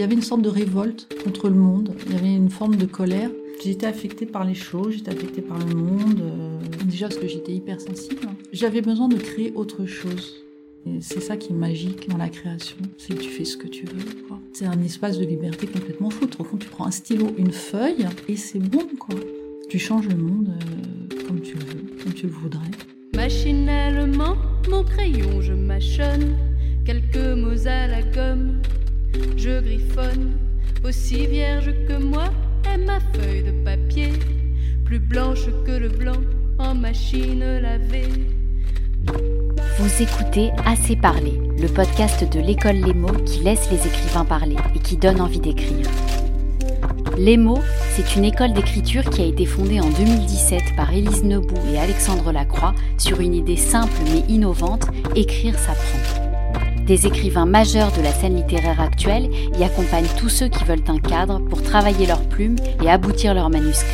y avait une sorte de révolte contre le monde. Il y avait une forme de colère. J'étais affectée par les choses, j'étais affectée par le monde. euh, déjà parce que j'étais hypersensible. J'avais besoin de créer autre chose. Et c'est ça qui est magique dans la création, c'est que tu fais ce que tu veux. quoi. C'est un espace de liberté complètement fou. Au fond, tu prends un stylo, une feuille, et c'est bon, quoi. Tu changes le monde euh, comme tu le veux, comme tu voudrais. Machinalement, mon crayon, je mâchonne quelques mots à la gomme. Je griffonne, aussi vierge que moi est ma feuille de papier, plus blanche que le blanc en machine lavée. Vous écoutez Assez parler, le podcast de l'école Les mots qui laisse les écrivains parler et qui donne envie d'écrire. Les mots, c'est une école d'écriture qui a été fondée en 2017 par Élise Nebou et Alexandre Lacroix sur une idée simple mais innovante, écrire s'apprend. Des écrivains majeurs de la scène littéraire actuelle y accompagnent tous ceux qui veulent un cadre pour travailler leurs plumes et aboutir leurs manuscrits.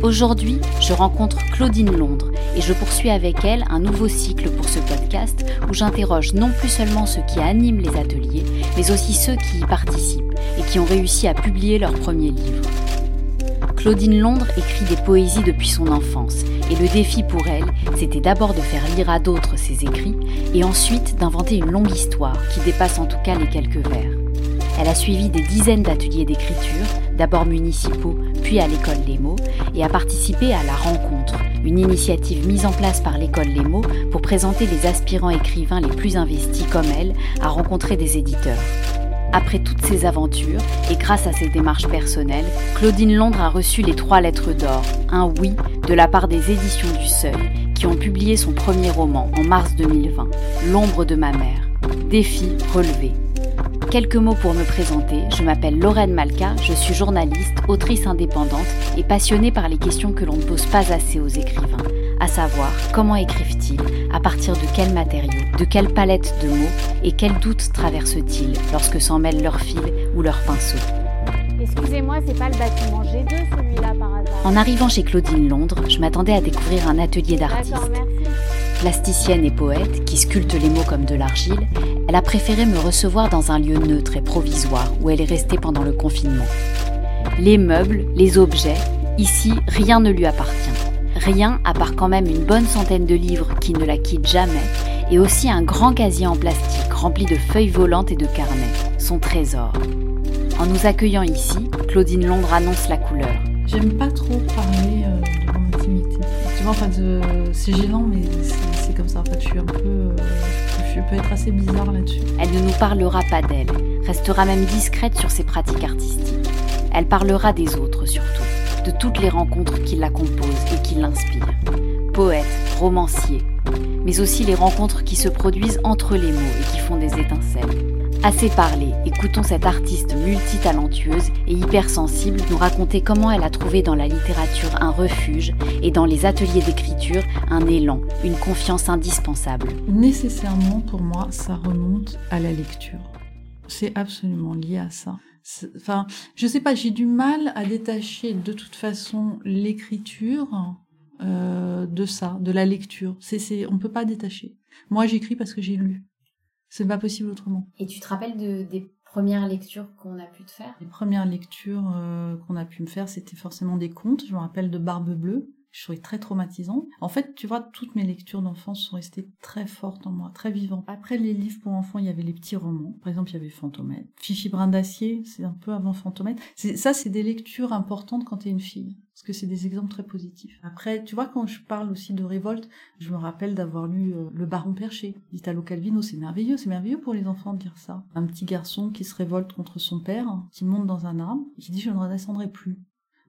Aujourd'hui, je rencontre Claudine Londres et je poursuis avec elle un nouveau cycle pour ce podcast où j'interroge non plus seulement ceux qui animent les ateliers, mais aussi ceux qui y participent et qui ont réussi à publier leur premier livre. Claudine Londres écrit des poésies depuis son enfance et le défi pour elle, c'était d'abord de faire lire à d'autres ses écrits et ensuite d'inventer une longue histoire qui dépasse en tout cas les quelques vers. Elle a suivi des dizaines d'ateliers d'écriture, d'abord municipaux, puis à l'école Les Mots, et a participé à La Rencontre, une initiative mise en place par l'école Les Mots pour présenter les aspirants écrivains les plus investis comme elle à rencontrer des éditeurs. Après toutes ces aventures, et grâce à ses démarches personnelles, Claudine Londres a reçu les trois lettres d'or, un oui, de la part des éditions du Seuil, qui ont publié son premier roman en mars 2020, L'ombre de ma mère. Défi relevé. Quelques mots pour me présenter. Je m'appelle Lorraine Malka, je suis journaliste, autrice indépendante et passionnée par les questions que l'on ne pose pas assez aux écrivains, à savoir comment écrivent-ils, à partir de quels matériaux, de quelle palette de mots et quels doutes traversent-ils lorsque s'en mêlent leurs fils ou leurs pinceaux. Excusez-moi, c'est pas le bâtiment G2 celui-là par hasard. En arrivant chez Claudine Londres, je m'attendais à découvrir un atelier d'artistes. Plasticienne et poète, qui sculpte les mots comme de l'argile, elle a préféré me recevoir dans un lieu neutre et provisoire où elle est restée pendant le confinement. Les meubles, les objets, ici, rien ne lui appartient. Rien à part quand même une bonne centaine de livres qui ne la quittent jamais, et aussi un grand casier en plastique rempli de feuilles volantes et de carnets, son trésor. En nous accueillant ici, Claudine Londres annonce la couleur. J'aime pas trop parler euh, de mon intimité. Tu vois, en fait, euh, c'est gênant, mais c'est comme ça. En fait, je suis un peu. euh, je peux être assez bizarre là-dessus. Elle ne nous parlera pas d'elle, restera même discrète sur ses pratiques artistiques. Elle parlera des autres de toutes les rencontres qui la composent et qui l'inspirent. Poète, romancier, mais aussi les rencontres qui se produisent entre les mots et qui font des étincelles. Assez parlé, écoutons cette artiste multitalentueuse et hypersensible nous raconter comment elle a trouvé dans la littérature un refuge et dans les ateliers d'écriture un élan, une confiance indispensable. Nécessairement, pour moi, ça remonte à la lecture. C'est absolument lié à ça. Enfin, je sais pas, j'ai du mal à détacher de toute façon l'écriture euh, de ça, de la lecture. C'est, c'est, on peut pas détacher. Moi, j'écris parce que j'ai lu. C'est pas possible autrement. Et tu te rappelles de, des premières lectures qu'on a pu te faire? Les premières lectures euh, qu'on a pu me faire, c'était forcément des contes. Je me rappelle de Barbe Bleue. Je trouvais très traumatisant. En fait, tu vois, toutes mes lectures d'enfance sont restées très fortes en moi, très vivantes. Après les livres pour enfants, il y avait les petits romans. Par exemple, il y avait Fantomette. Fifi Brin d'Acier, c'est un peu avant Fantomette. C'est- Ça, c'est des lectures importantes quand t'es une fille. Parce que c'est des exemples très positifs. Après, tu vois, quand je parle aussi de révolte, je me rappelle d'avoir lu euh, Le Baron Perché d'Italo Calvino. C'est merveilleux, c'est merveilleux pour les enfants de dire ça. Un petit garçon qui se révolte contre son père, qui monte dans un arbre, et qui dit je ne redescendrai plus.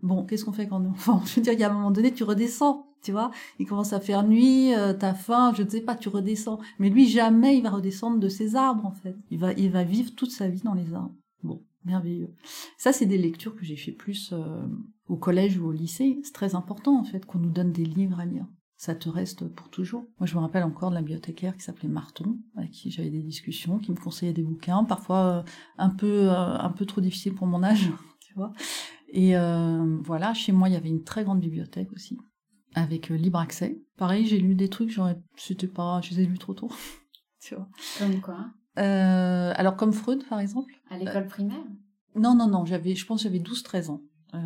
Bon, qu'est-ce qu'on fait quand on est enfant? Je veux dire, il y a un moment donné, tu redescends, tu vois? Il commence à faire nuit, euh, t'as faim, je ne sais pas, tu redescends. Mais lui, jamais il va redescendre de ses arbres, en fait. Il va, il va vivre toute sa vie dans les arbres. Bon, merveilleux. Ça, c'est des lectures que j'ai fait plus euh, au collège ou au lycée. C'est très important, en fait, qu'on nous donne des livres à lire. Ça te reste pour toujours. Moi, je me rappelle encore de la bibliothécaire qui s'appelait Marton, avec qui j'avais des discussions, qui me conseillait des bouquins, parfois euh, un peu, un peu trop difficiles pour mon âge, tu vois? Et euh, voilà, chez moi, il y avait une très grande bibliothèque aussi, avec euh, libre accès. Pareil, j'ai lu des trucs, j'aurais, c'était pas, je les ai lus trop tôt, tu vois. Comme quoi? Euh, alors comme Freud, par exemple À l'école primaire? Non, non, non, j'avais, je pense que j'avais 12-13 ans. Euh,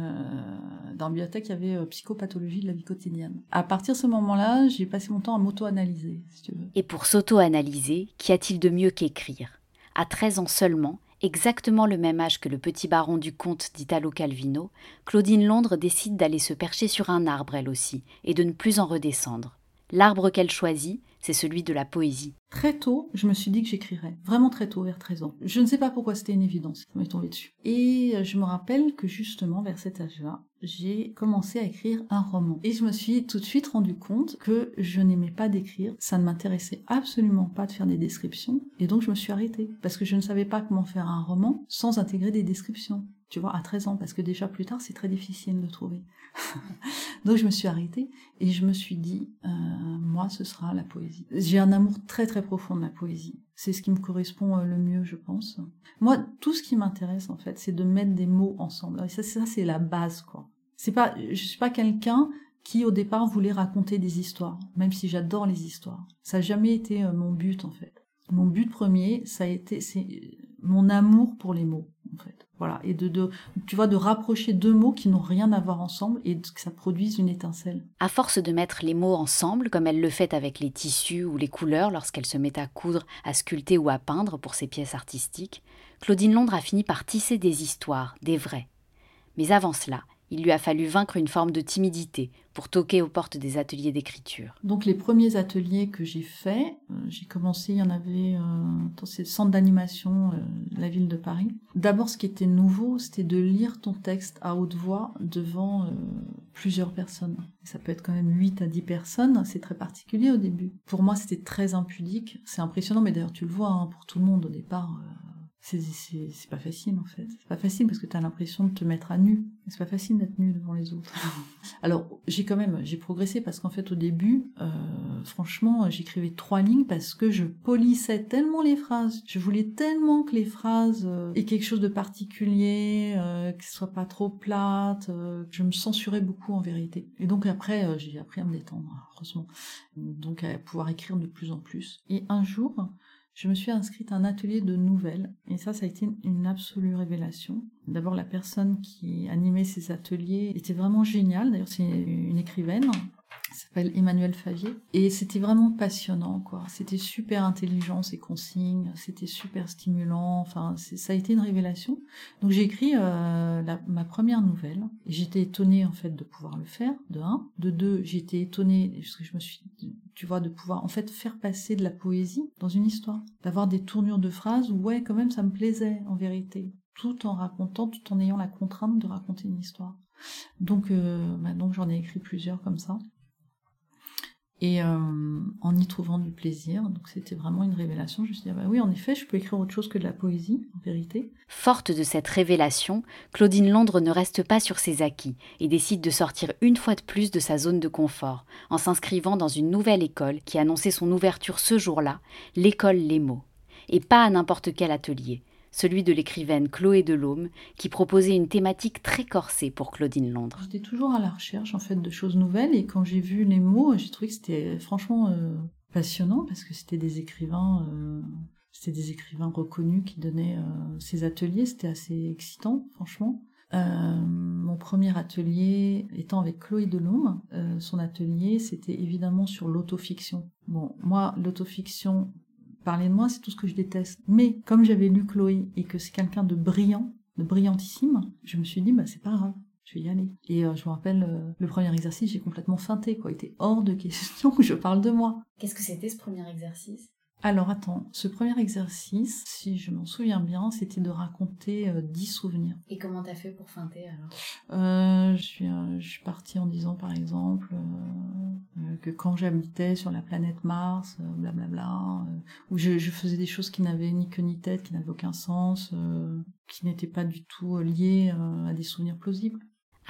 dans la bibliothèque, il y avait euh, psychopathologie de la vie quotidienne. À partir de ce moment-là, j'ai passé mon temps à m'auto-analyser, si tu veux. Et pour s'auto-analyser, qu'y a-t-il de mieux qu'écrire? À 13 ans seulement, exactement le même âge que le petit baron du comte d'Italo Calvino, Claudine Londres décide d'aller se percher sur un arbre elle aussi, et de ne plus en redescendre. L'arbre qu'elle choisit, c'est celui de la poésie. Très tôt, je me suis dit que j'écrirais. Vraiment très tôt, vers 13 ans. Je ne sais pas pourquoi c'était une évidence, ça m'est tombé dessus. Et euh, je me rappelle que justement, vers cet âge-là, j'ai commencé à écrire un roman. Et je me suis tout de suite rendu compte que je n'aimais pas d'écrire. Ça ne m'intéressait absolument pas de faire des descriptions. Et donc je me suis arrêtée. Parce que je ne savais pas comment faire un roman sans intégrer des descriptions tu vois, à 13 ans, parce que déjà plus tard, c'est très difficile de trouver. Donc je me suis arrêtée et je me suis dit, euh, moi, ce sera la poésie. J'ai un amour très très profond de la poésie. C'est ce qui me correspond euh, le mieux, je pense. Moi, tout ce qui m'intéresse, en fait, c'est de mettre des mots ensemble. Et ça, c'est la base, quoi. C'est pas, je suis pas quelqu'un qui au départ voulait raconter des histoires, même si j'adore les histoires. Ça n'a jamais été euh, mon but, en fait. Mon but premier, ça a été, c'est mon amour pour les mots, en fait. Et de, de, tu vois, de rapprocher deux mots qui n'ont rien à voir ensemble et que ça produise une étincelle. À force de mettre les mots ensemble, comme elle le fait avec les tissus ou les couleurs lorsqu'elle se met à coudre, à sculpter ou à peindre pour ses pièces artistiques, Claudine Londres a fini par tisser des histoires, des vrais. Mais avant cela, il lui a fallu vaincre une forme de timidité pour toquer aux portes des ateliers d'écriture. Donc les premiers ateliers que j'ai faits, euh, j'ai commencé, il y en avait euh, dans ces centres d'animation, euh, la ville de Paris. D'abord, ce qui était nouveau, c'était de lire ton texte à haute voix devant euh, plusieurs personnes. Ça peut être quand même 8 à 10 personnes, c'est très particulier au début. Pour moi, c'était très impudique, c'est impressionnant, mais d'ailleurs tu le vois, hein, pour tout le monde au départ, c'est pas facile en fait. C'est pas facile parce que tu as l'impression de te mettre à nu. C'est pas facile d'être nu devant les autres. Alors j'ai quand même j'ai progressé parce qu'en fait au début, euh, franchement, j'écrivais trois lignes parce que je polissais tellement les phrases. Je voulais tellement que les phrases euh, aient quelque chose de particulier, euh, qu'elles soient pas trop plates. Euh, je me censurais beaucoup en vérité. Et donc après j'ai appris à me détendre, heureusement. Donc à pouvoir écrire de plus en plus. Et un jour je me suis inscrite à un atelier de nouvelles et ça, ça a été une absolue révélation. D'abord, la personne qui animait ces ateliers était vraiment géniale. D'ailleurs, c'est une écrivaine s'appelle Emmanuel Favier. Et c'était vraiment passionnant, quoi. C'était super intelligent, ces consignes, c'était super stimulant, enfin, ça a été une révélation. Donc j'ai écrit euh, ma première nouvelle, j'étais étonnée, en fait, de pouvoir le faire, de un. De deux, j'étais étonnée, parce que je me suis, tu vois, de pouvoir, en fait, faire passer de la poésie dans une histoire. D'avoir des tournures de phrases où, ouais, quand même, ça me plaisait, en vérité. Tout en racontant, tout en ayant la contrainte de raconter une histoire. Donc, euh, bah, donc j'en ai écrit plusieurs comme ça et euh, en y trouvant du plaisir. Donc c'était vraiment une révélation. Je me suis dit, ah bah oui, en effet, je peux écrire autre chose que de la poésie, en vérité. Forte de cette révélation, Claudine Londres ne reste pas sur ses acquis et décide de sortir une fois de plus de sa zone de confort, en s'inscrivant dans une nouvelle école qui annonçait son ouverture ce jour-là, l'école Les Mots. Et pas à n'importe quel atelier, celui de l'écrivaine Chloé Delhomme, qui proposait une thématique très corsée pour Claudine Londres. J'étais toujours à la recherche en fait de choses nouvelles et quand j'ai vu les mots, j'ai trouvé que c'était franchement euh, passionnant parce que c'était des écrivains, euh, c'était des écrivains reconnus qui donnaient euh, ces ateliers, c'était assez excitant franchement. mon premier atelier étant avec Chloé Delhomme, son atelier c'était évidemment sur l'autofiction. Bon, moi l'autofiction, parler de moi, c'est tout ce que je déteste. Mais comme j'avais lu Chloé et que c'est quelqu'un de brillant, de brillantissime, je me suis dit, bah c'est pas grave. Je vais y aller. Et euh, je me rappelle, euh, le premier exercice, j'ai complètement feinté, quoi. Il était hors de question que je parle de moi. Qu'est-ce que c'était ce premier exercice? Alors attends, ce premier exercice, si je m'en souviens bien, c'était de raconter euh, dix souvenirs. Et comment t'as fait pour feinter alors? Euh, je, suis, euh, je suis partie en disant par exemple euh, que quand j'habitais sur la planète Mars, blablabla, où je, je, faisais des choses qui n'avaient ni queue ni tête, qui n'avaient aucun sens, qui n'étaient pas du tout liées à des souvenirs plausibles.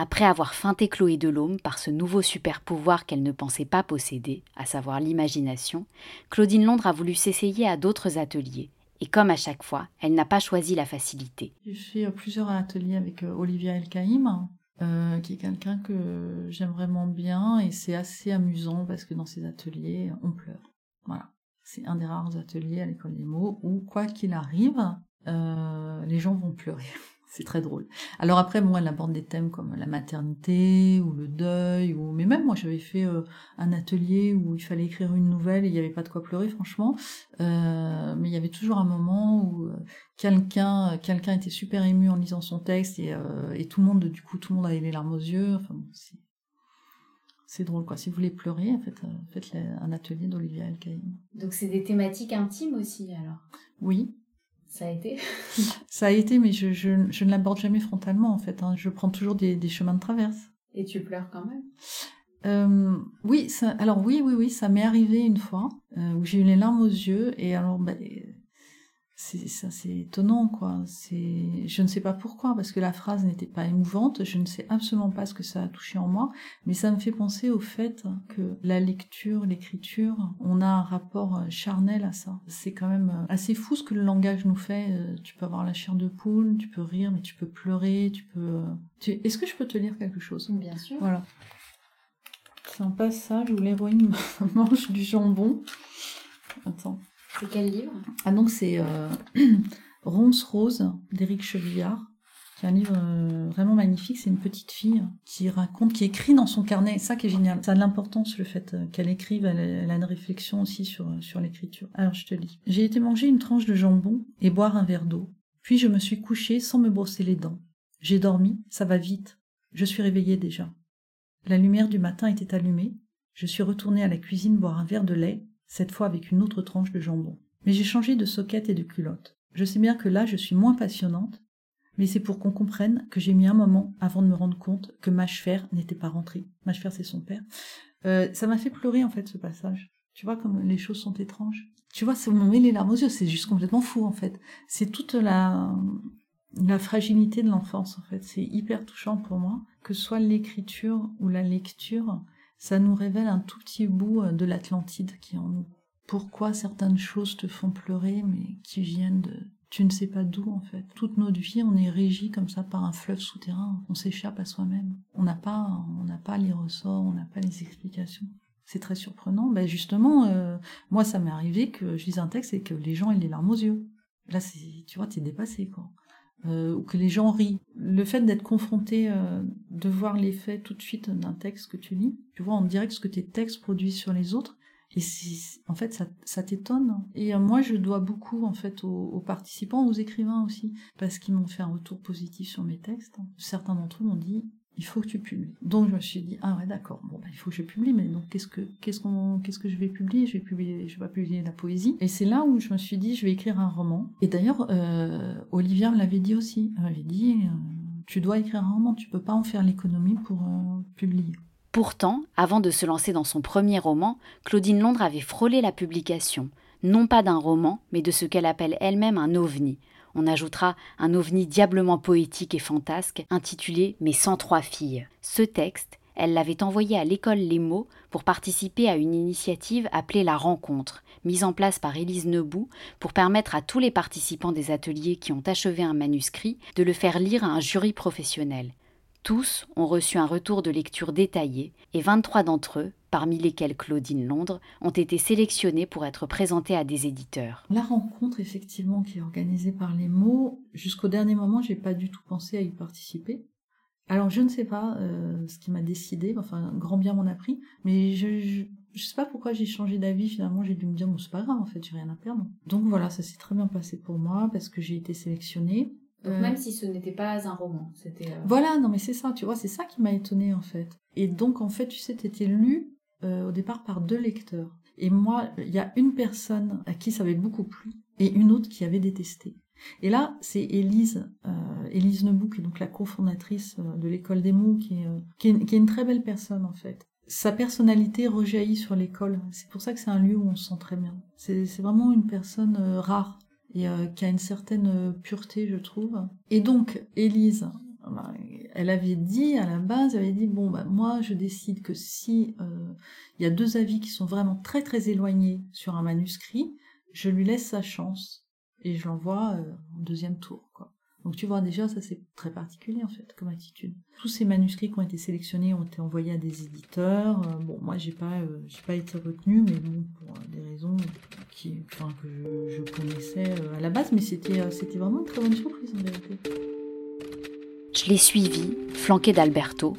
Après avoir feinté Chloé Delhomme par ce nouveau super pouvoir qu'elle ne pensait pas posséder, à savoir l'imagination, Claudine Londres a voulu s'essayer à d'autres ateliers. Et comme à chaque fois, elle n'a pas choisi la facilité. J'ai fait plusieurs ateliers avec Olivia Elkaïm, euh, qui est quelqu'un que j'aime vraiment bien et c'est assez amusant parce que dans ces ateliers, on pleure. Voilà. C'est un des rares ateliers à l'école des mots où, quoi qu'il arrive, euh, les gens vont pleurer. C'est très drôle. Alors après, moi, elle aborde des thèmes comme la maternité ou le deuil, ou mais même moi, j'avais fait euh, un atelier où il fallait écrire une nouvelle et il n'y avait pas de quoi pleurer, franchement. Euh, mais il y avait toujours un moment où euh, quelqu'un, quelqu'un était super ému en lisant son texte et, et, tout le monde, du coup, tout le monde avait les larmes aux yeux. Enfin, c'est drôle quoi. Si vous voulez pleurer, faites, faites un atelier d'Olivia Elkaïm. Donc c'est des thématiques intimes aussi alors? Oui, ça a été Ça a été, mais je, je, je ne l'aborde jamais frontalement, en fait. Hein. Je prends toujours des, des, chemins de traverse. Et tu pleures quand même euh, Oui, ça, alors oui, oui, oui, ça m'est arrivé une fois, euh, où j'ai eu les larmes aux yeux, et alors, bah, c'est ça c'est étonnant quoi. C'est je ne sais pas pourquoi parce que la phrase n'était pas émouvante. Je ne sais absolument pas ce que ça a touché en moi. Mais ça me fait penser au fait que la lecture l'écriture on a un rapport euh, charnel à ça. C'est quand même euh, assez fou ce que le langage nous fait euh, tu peux avoir la chair de poule tu peux rire mais tu peux pleurer tu peux est-ce que je peux te lire quelque chose? Bien sûr. Voilà. C'est un passage où l'héroïne mange du jambon. Attends c'est quel livre Ah donc c'est euh, Ronce Rose d'Éric Chevillard, qui est un livre euh, vraiment magnifique. C'est une petite fille qui raconte, qui écrit dans son carnet. ça qui est génial. Ça a de l'importance le fait euh, qu'elle écrive. Elle, a une réflexion aussi sur, sur l'écriture. Alors je te lis. J'ai été manger une tranche de jambon et boire un verre d'eau. Puis je me suis couchée sans me brosser les dents. J'ai dormi, ça va vite. Je suis réveillée déjà. La lumière du matin était allumée. Je suis retournée à la cuisine boire un verre de lait cette fois avec une autre tranche de jambon. Mais j'ai changé de soquette et de culotte. Je sais bien que là je suis moins passionnante, mais c'est pour qu'on comprenne que j'ai mis un moment avant de me rendre compte que Mâchefer n'était pas rentré. Mâchefer c'est son père. Euh, ça m'a fait pleurer en fait ce passage. Tu vois comme les choses sont étranges. Tu vois, ça me met les larmes aux yeux, c'est juste complètement fou en fait. C'est toute la, la fragilité de l'enfance en fait. C'est hyper touchant pour moi, que ce soit l'écriture ou la lecture ça nous révèle un tout petit bout euh, de l'Atlantide qui est en nous. Pourquoi certaines choses te font pleurer, mais qui viennent de... Tu ne sais pas d'où, en fait. Toute notre vie, on est régi comme ça par un fleuve souterrain. On s'échappe à soi-même. On n'a pas, on n'a pas les ressorts, on n'a pas les explications. C'est très surprenant. Ben justement, euh, moi, ça m'est arrivé que je lis un texte et que les gens aient les larmes aux yeux. Là, tu vois, t'es dépassé, quoi. Euh, ou que les gens rient. Le fait d'être confronté, euh, de voir l'effet tout de suite d'un texte que tu lis, tu vois en direct ce que tes textes produisent sur les autres, et en fait ça, ça t'étonne. Et euh, moi je dois beaucoup en fait aux, aux participants, aux écrivains aussi, parce qu'ils m'ont fait un retour positif sur mes textes. Certains d'entre eux m'ont dit il faut que tu publies. Donc je me suis dit ah ouais d'accord bon bah, il faut que je publie mais donc qu'est-ce que qu'est-ce qu'on qu'est-ce que je vais publier? Je vais publier je vais pas publier la poésie et c'est là où je me suis dit je vais écrire un roman. Et d'ailleurs euh, Olivia me l'avait dit aussi. Elle m'avait dit euh, tu dois écrire un roman, tu peux pas en faire l'économie pour euh, publier. Pourtant, avant de se lancer dans son premier roman, Claudine Londres avait frôlé la publication, non pas d'un roman, mais de ce qu'elle appelle elle-même un ovni, on ajoutera un ovni diablement poétique et fantasque intitulé Mes 103 filles. Ce texte, elle l'avait envoyé à l'école Les Mots pour participer à une initiative appelée La Rencontre, mise en place par Élise Nebout pour permettre à tous les participants des ateliers qui ont achevé un manuscrit de le faire lire à un jury professionnel. Tous ont reçu un retour de lecture détaillé et 23 d'entre eux, parmi lesquels Claudine Londres, ont été sélectionnés pour être présentés à des éditeurs. La rencontre, effectivement, qui est organisée par les mots, jusqu'au dernier moment, j'ai pas du tout pensé à y participer. Alors, je ne sais pas euh, ce qui m'a décidé, enfin, grand bien m'en a pris, mais je, je, sais pas pourquoi j'ai changé d'avis, finalement, j'ai dû me dire, bon, c'est pas grave, en fait, j'ai rien à perdre. Donc voilà, ça s'est très bien passé pour moi, parce que j'ai été sélectionnée. Donc euh, même si ce n'était pas un roman, c'était... Euh, voilà, non mais c'est ça, tu vois, c'est ça qui m'a étonnée en fait. Et donc en fait, tu sais, t'étais lu euh, au départ par deux lecteurs. Et moi, il y a une personne à qui ça avait beaucoup plu et une autre qui avait détesté. Et là, c'est Élise, euh, Élise Nebou, qui est donc la cofondatrice de l'école des mots, qui est, qui, est, qui est une très belle personne en fait. Sa personnalité rejaillit sur l'école. C'est pour ça que c'est un lieu où on se sent très bien. C'est vraiment une personne rare et euh, qui a une certaine euh, pureté, je trouve. Et donc, Élise, elle avait dit à la base, elle avait dit bon bah moi je décide que si euh, il y a deux avis qui sont vraiment très très éloignés sur un manuscrit, je lui laisse sa chance et je l'envoie en deuxième tour. Donc tu vois déjà ça c'est très particulier en fait comme attitude. Tous ces manuscrits qui ont été sélectionnés ont été envoyés à des éditeurs. Euh, bon moi j'ai pas euh, j'ai pas été retenue mais bon pour euh, des raisons qui que je, je connaissais euh, à la base mais c'était euh, c'était vraiment une très bonne surprise en vérité. Je l'ai suivi, flanqué d'Alberto.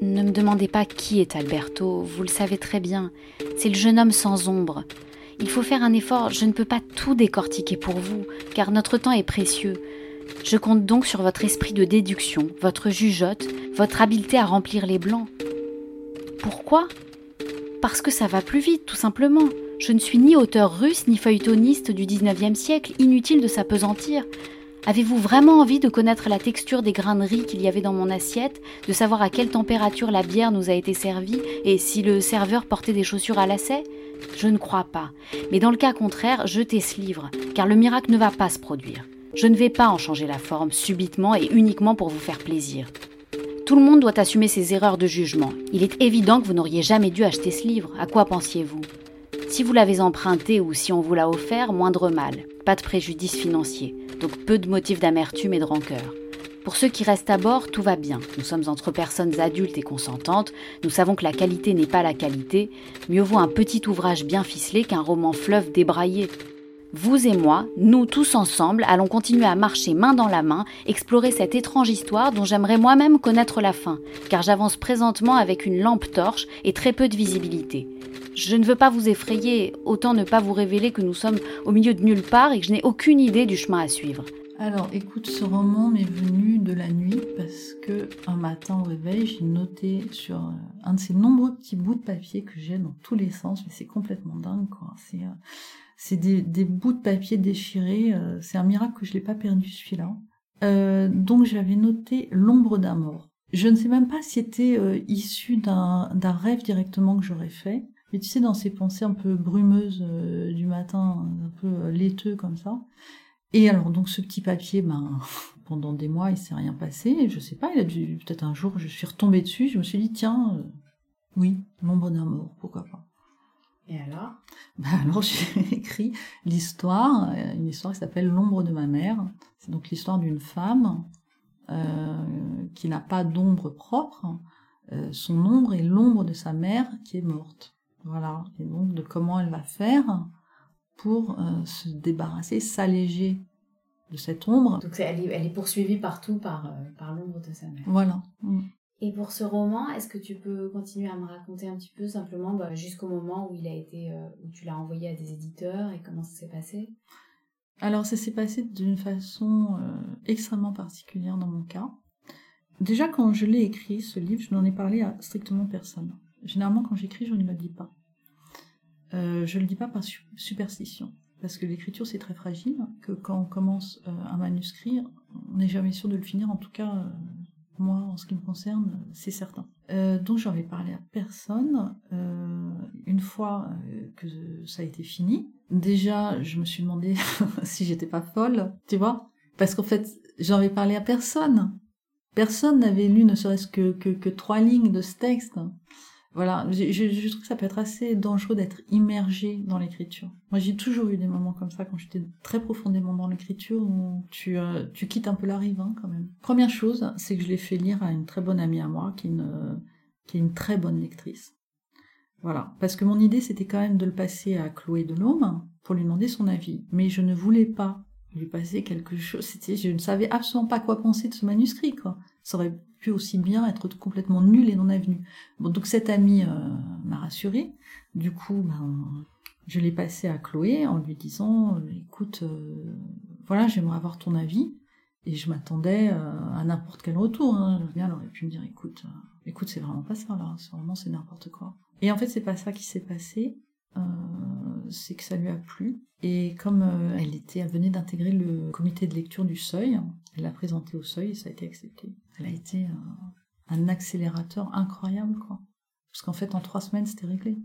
Ne me demandez pas qui est Alberto, vous le savez très bien. C'est le jeune homme sans ombre. Il faut faire un effort, je ne peux pas tout décortiquer pour vous, car notre temps est précieux. Je compte donc sur votre esprit de déduction, votre jugeote, votre habileté à remplir les blancs. Pourquoi? Parce que ça va plus vite, tout simplement. Je ne suis ni auteur russe ni feuilletoniste du 19e siècle, inutile de s'apesantir. Avez-vous vraiment envie de connaître la texture des grains de riz qu'il y avait dans mon assiette, de savoir à quelle température la bière nous a été servie et si le serveur portait des chaussures à lacets? Je ne crois pas. Mais dans le cas contraire, jetez ce livre, car le miracle ne va pas se produire. Je ne vais pas en changer la forme subitement et uniquement pour vous faire plaisir. Tout le monde doit assumer ses erreurs de jugement. Il est évident que vous n'auriez jamais dû acheter ce livre. À quoi pensiez-vous? Si vous l'avez emprunté ou si on vous l'a offert, moindre mal. Pas de préjudice financier. Donc peu de motifs d'amertume et de rancœur. Pour ceux qui restent à bord, tout va bien. Nous sommes entre personnes adultes et consentantes. Nous savons que la qualité n'est pas la qualité. Mieux vaut un petit ouvrage bien ficelé qu'un roman fleuve débraillé. Vous et moi, nous tous ensemble, allons continuer à marcher main dans la main, explorer cette étrange histoire dont j'aimerais moi-même connaître la fin, car j'avance présentement avec une lampe torche et très peu de visibilité. Je ne veux pas vous effrayer, autant ne pas vous révéler que nous sommes au milieu de nulle part et que je n'ai aucune idée du chemin à suivre. Alors, écoute, ce roman m'est venu de la nuit parce que un matin au réveil, j'ai noté sur euh, un de ces nombreux petits bouts de papier que j'ai dans tous les sens, mais c'est complètement dingue, quoi. Euh, c'est des, bouts de papier déchirés. euh, c'est un miracle que je l'ai pas perdu celui-là. Euh, donc, j'avais noté l'ombre d'un mort. Je ne sais même pas si c'était euh, issu d'un, rêve directement que j'aurais fait. Mais tu sais, dans ces pensées un peu brumeuses du matin, un peu laiteux comme ça. Et alors, donc, ce petit papier, ben, pendant des mois, il s'est rien passé. Je sais pas, il a dû, peut-être un jour, je suis retombée dessus, je me suis dit, tiens, oui, l'ombre d'un mort, pourquoi pas. Et alors? Ben alors, j'ai écrit l'histoire, euh, une histoire qui s'appelle L'ombre de ma mère. C'est donc l'histoire d'une femme euh, qui n'a pas d'ombre propre. Euh, son ombre est l'ombre de sa mère qui est morte. Voilà. Et donc, de comment elle va faire pour euh, se débarrasser, s'alléger de cette ombre. Donc elle est, elle est poursuivie partout par, par l'ombre de sa mère. Voilà. Mm. Et pour ce roman, est-ce que tu peux continuer à me raconter un petit peu simplement bah, jusqu'au moment où il a été, euh, où tu l'as envoyé à des éditeurs et comment ça s'est passé? Alors, ça s'est passé d'une façon euh, extrêmement particulière dans mon cas. Déjà, quand je l'ai écrit, ce livre, je n'en ai parlé à strictement personne. Généralement, quand j'écris, je ne le dis pas. Euh, je le dis pas par su- superstition. Parce que l'écriture, c'est très fragile, que quand on commence un manuscrit, on n'est jamais sûr de le finir. En tout cas, moi, en ce qui me concerne, c'est certain. Euh, donc, j'en ai parlé à personne. Euh, une fois euh, que ça a été fini, déjà, je me suis demandé si j'étais pas folle, tu vois Parce qu'en fait, j'en avais parlé à personne. Personne n'avait lu ne serait-ce que, que trois lignes de ce texte. Voilà, je, trouve que ça peut être assez dangereux d'être immergé dans l'écriture. Moi, j'ai toujours eu des moments comme ça quand j'étais très profondément dans l'écriture où tu, euh, tu quittes un peu la rive hein, quand même. Première chose, c'est que je l'ai fait lire à une très bonne amie à moi qui est une, qui est une très bonne lectrice. Voilà, parce que mon idée c'était quand même de le passer à Chloé Delhomme pour lui demander son avis, mais je ne voulais pas lui passer quelque chose. C'était, je ne savais absolument pas quoi penser de ce manuscrit, quoi. Ça pu aussi bien être complètement nul et non avenu. Bon, donc cette amie euh, m'a rassurée. Du coup, ben, je l'ai passé à Chloé en lui disant, euh, écoute, euh, voilà, j'aimerais avoir ton avis. Et je m'attendais euh, à n'importe quel retour. Hein. Elle aurait pu me dire, écoute, écoute, c'est vraiment pas ça là. C'est vraiment c'est n'importe quoi. Et en fait, c'est pas ça qui s'est passé. C'est que ça lui a plu. Et comme elle était, elle venait d'intégrer le comité de lecture du Seuil, elle l'a présenté au Seuil et ça a été accepté. Elle a été un accélérateur incroyable, quoi. Parce qu'en fait, en trois semaines, c'était réglé.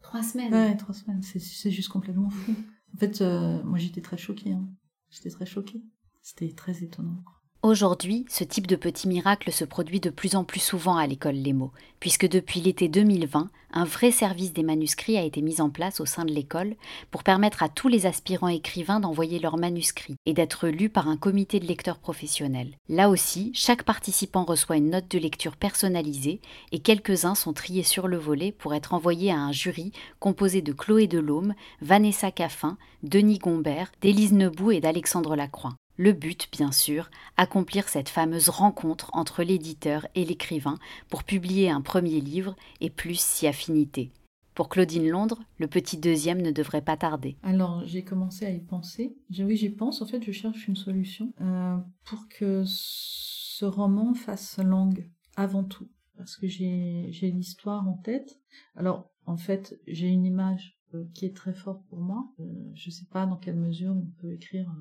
Trois semaines Ouais, trois semaines. C'est, c'est juste complètement fou. En fait, euh, moi, j'étais très choquée. Hein. J'étais très choquée. C'était très étonnant. quoi. Aujourd'hui, ce type de petit miracle se produit de plus en plus souvent à l'école Lemo, puisque depuis l'été 2020, un vrai service des manuscrits a été mis en place au sein de l'école pour permettre à tous les aspirants écrivains d'envoyer leurs manuscrits et d'être lus par un comité de lecteurs professionnels. Là aussi, chaque participant reçoit une note de lecture personnalisée et quelques-uns sont triés sur le volet pour être envoyés à un jury composé de Chloé Delhomme, Vanessa Caffin, Denis Gombert, d'Élise Nebou et d'Alexandre Lacroix. Le but, bien sûr, accomplir cette fameuse rencontre entre l'éditeur et l'écrivain pour publier un premier livre et plus si affinité. Pour Claudine Londres, le petit deuxième ne devrait pas tarder. Alors j'ai commencé à y penser. Oui, j'y pense. En fait, je cherche une solution euh, pour que ce roman fasse langue avant tout. Parce que j'ai l'histoire en tête. Alors, en fait, j'ai une image qui est très fort pour moi. Euh, je ne sais pas dans quelle mesure on peut écrire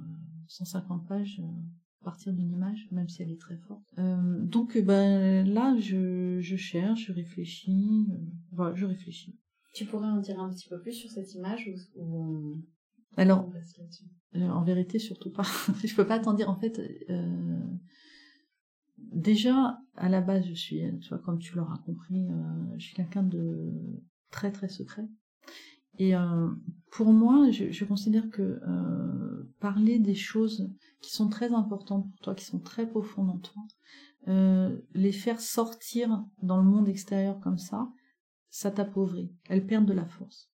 150 euh, pages à partir d'une image, même si elle est très forte. donc ben, là, je, je, cherche, je réfléchis. voilà, je réfléchis. Tu pourrais en dire un petit peu plus sur cette image ou, Alors, en vérité, surtout pas. je peux pas t'en dire. En fait, déjà, à la base, je suis, tu vois, comme tu l'auras compris, je suis quelqu'un de très très secret. Et euh, pour moi, je, considère que euh, parler des choses qui sont très importantes pour toi, qui sont très profondes en toi, euh, les faire sortir dans le monde extérieur comme ça, ça t'appauvrit. Elles perdent de la force.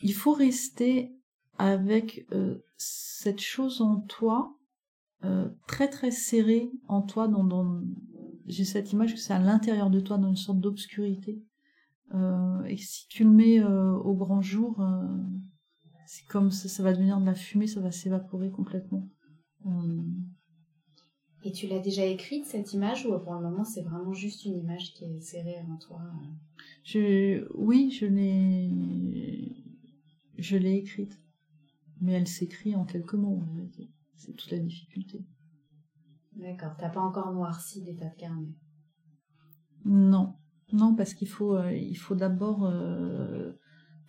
Il faut rester avec cette chose en toi, très très serrée en toi, dans j'ai cette image que c'est à l'intérieur de toi, dans une sorte d'obscurité et si tu le mets euh, au grand jour, euh, c'est comme ça, ça va devenir de la fumée, ça va s'évaporer complètement. Et tu l'as déjà écrite cette image ou pour le moment c'est vraiment juste une image qui est serrée en toi je, Oui, je l'ai, je l'ai écrite, mais elle s'écrit en quelques mots. C'est toute la difficulté. D'accord. T'as pas encore noirci l'état de carnet. Non, non, parce qu'il faut, euh, il faut d'abord euh,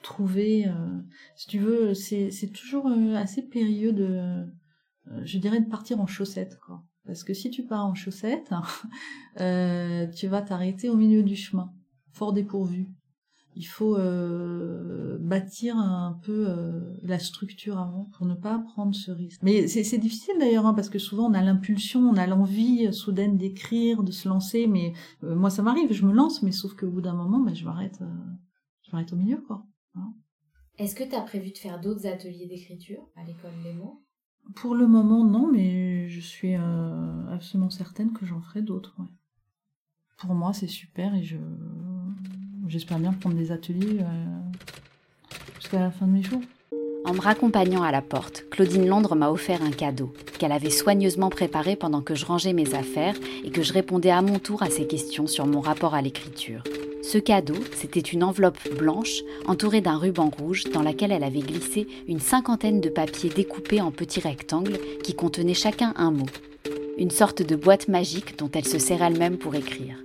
trouver. Euh, si tu veux, c'est, toujours assez périlleux de, je dirais, de partir en chaussettes, quoi. Parce que si tu pars en chaussettes, tu vas t'arrêter au milieu du chemin, fort dépourvu il faut euh, bâtir un peu euh, la structure avant pour ne pas prendre ce risque. Mais c'est difficile d'ailleurs hein, parce que souvent on a l'impulsion, on a l'envie soudaine d'écrire, de se lancer. Mais euh, moi ça m'arrive, je me lance, mais sauf qu'au bout d'un moment, ben, je m'arrête, je m'arrête au milieu quoi. Hein. Est-ce que tu as prévu de faire d'autres ateliers d'écriture à l'école des mots? Pour le moment non, mais je suis absolument certaine que j'en ferai d'autres. Pour moi c'est super et je J'espère bien prendre des ateliers euh, jusqu'à la fin de mes jours. En me raccompagnant à la porte, Claudine Londres m'a offert un cadeau qu'elle avait soigneusement préparé pendant que je rangeais mes affaires et que je répondais à mon tour à ses questions sur mon rapport à l'écriture. Ce cadeau, c'était une enveloppe blanche entourée d'un ruban rouge dans laquelle elle avait glissé une cinquantaine de papiers découpés en petits rectangles qui contenaient chacun un mot. Une sorte de boîte magique dont elle se sert elle-même pour écrire.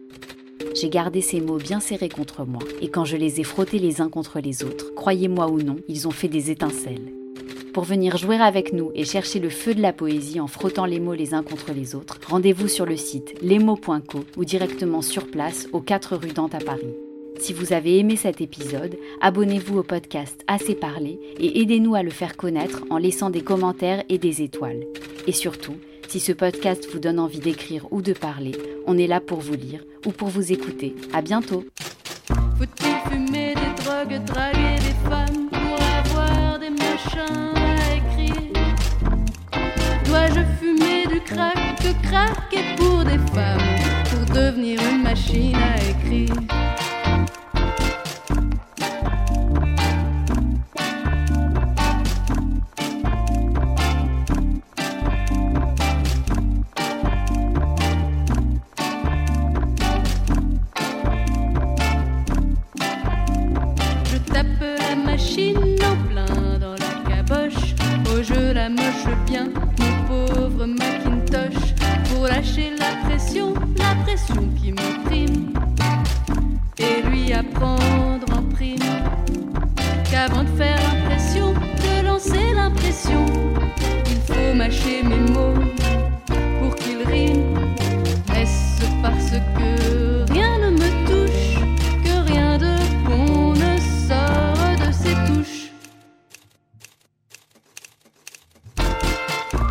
J'ai gardé ces mots bien serrés contre moi, et quand je les ai frottés les uns contre les autres, croyez-moi ou non, ils ont fait des étincelles. Pour venir jouer avec nous et chercher le feu de la poésie en frottant les mots les uns contre les autres, rendez-vous sur le site lesmots.co ou directement sur place aux 4 rue Dante à Paris. Si vous avez aimé cet épisode, abonnez-vous au podcast Assez parlé et aidez-nous à le faire connaître en laissant des commentaires et des étoiles. Et surtout, si ce podcast vous donne envie d'écrire ou de parler, on est là pour vous lire ou pour vous écouter. À bientôt. Faut-il fumer des drogues, draguer des femmes pour avoir des machins à écrire? Dois-je fumer du crack, que pour des femmes pour devenir une machine à écrire?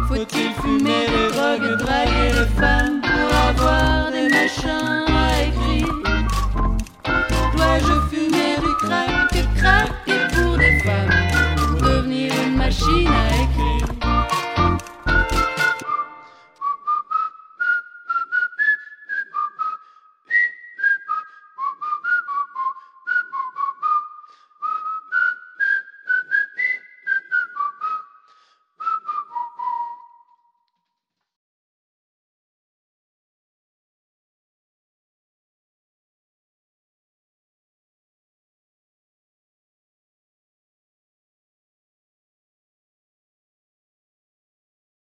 Faut-il fumer les drogues, draguer les femmes pour avoir des machins à écrire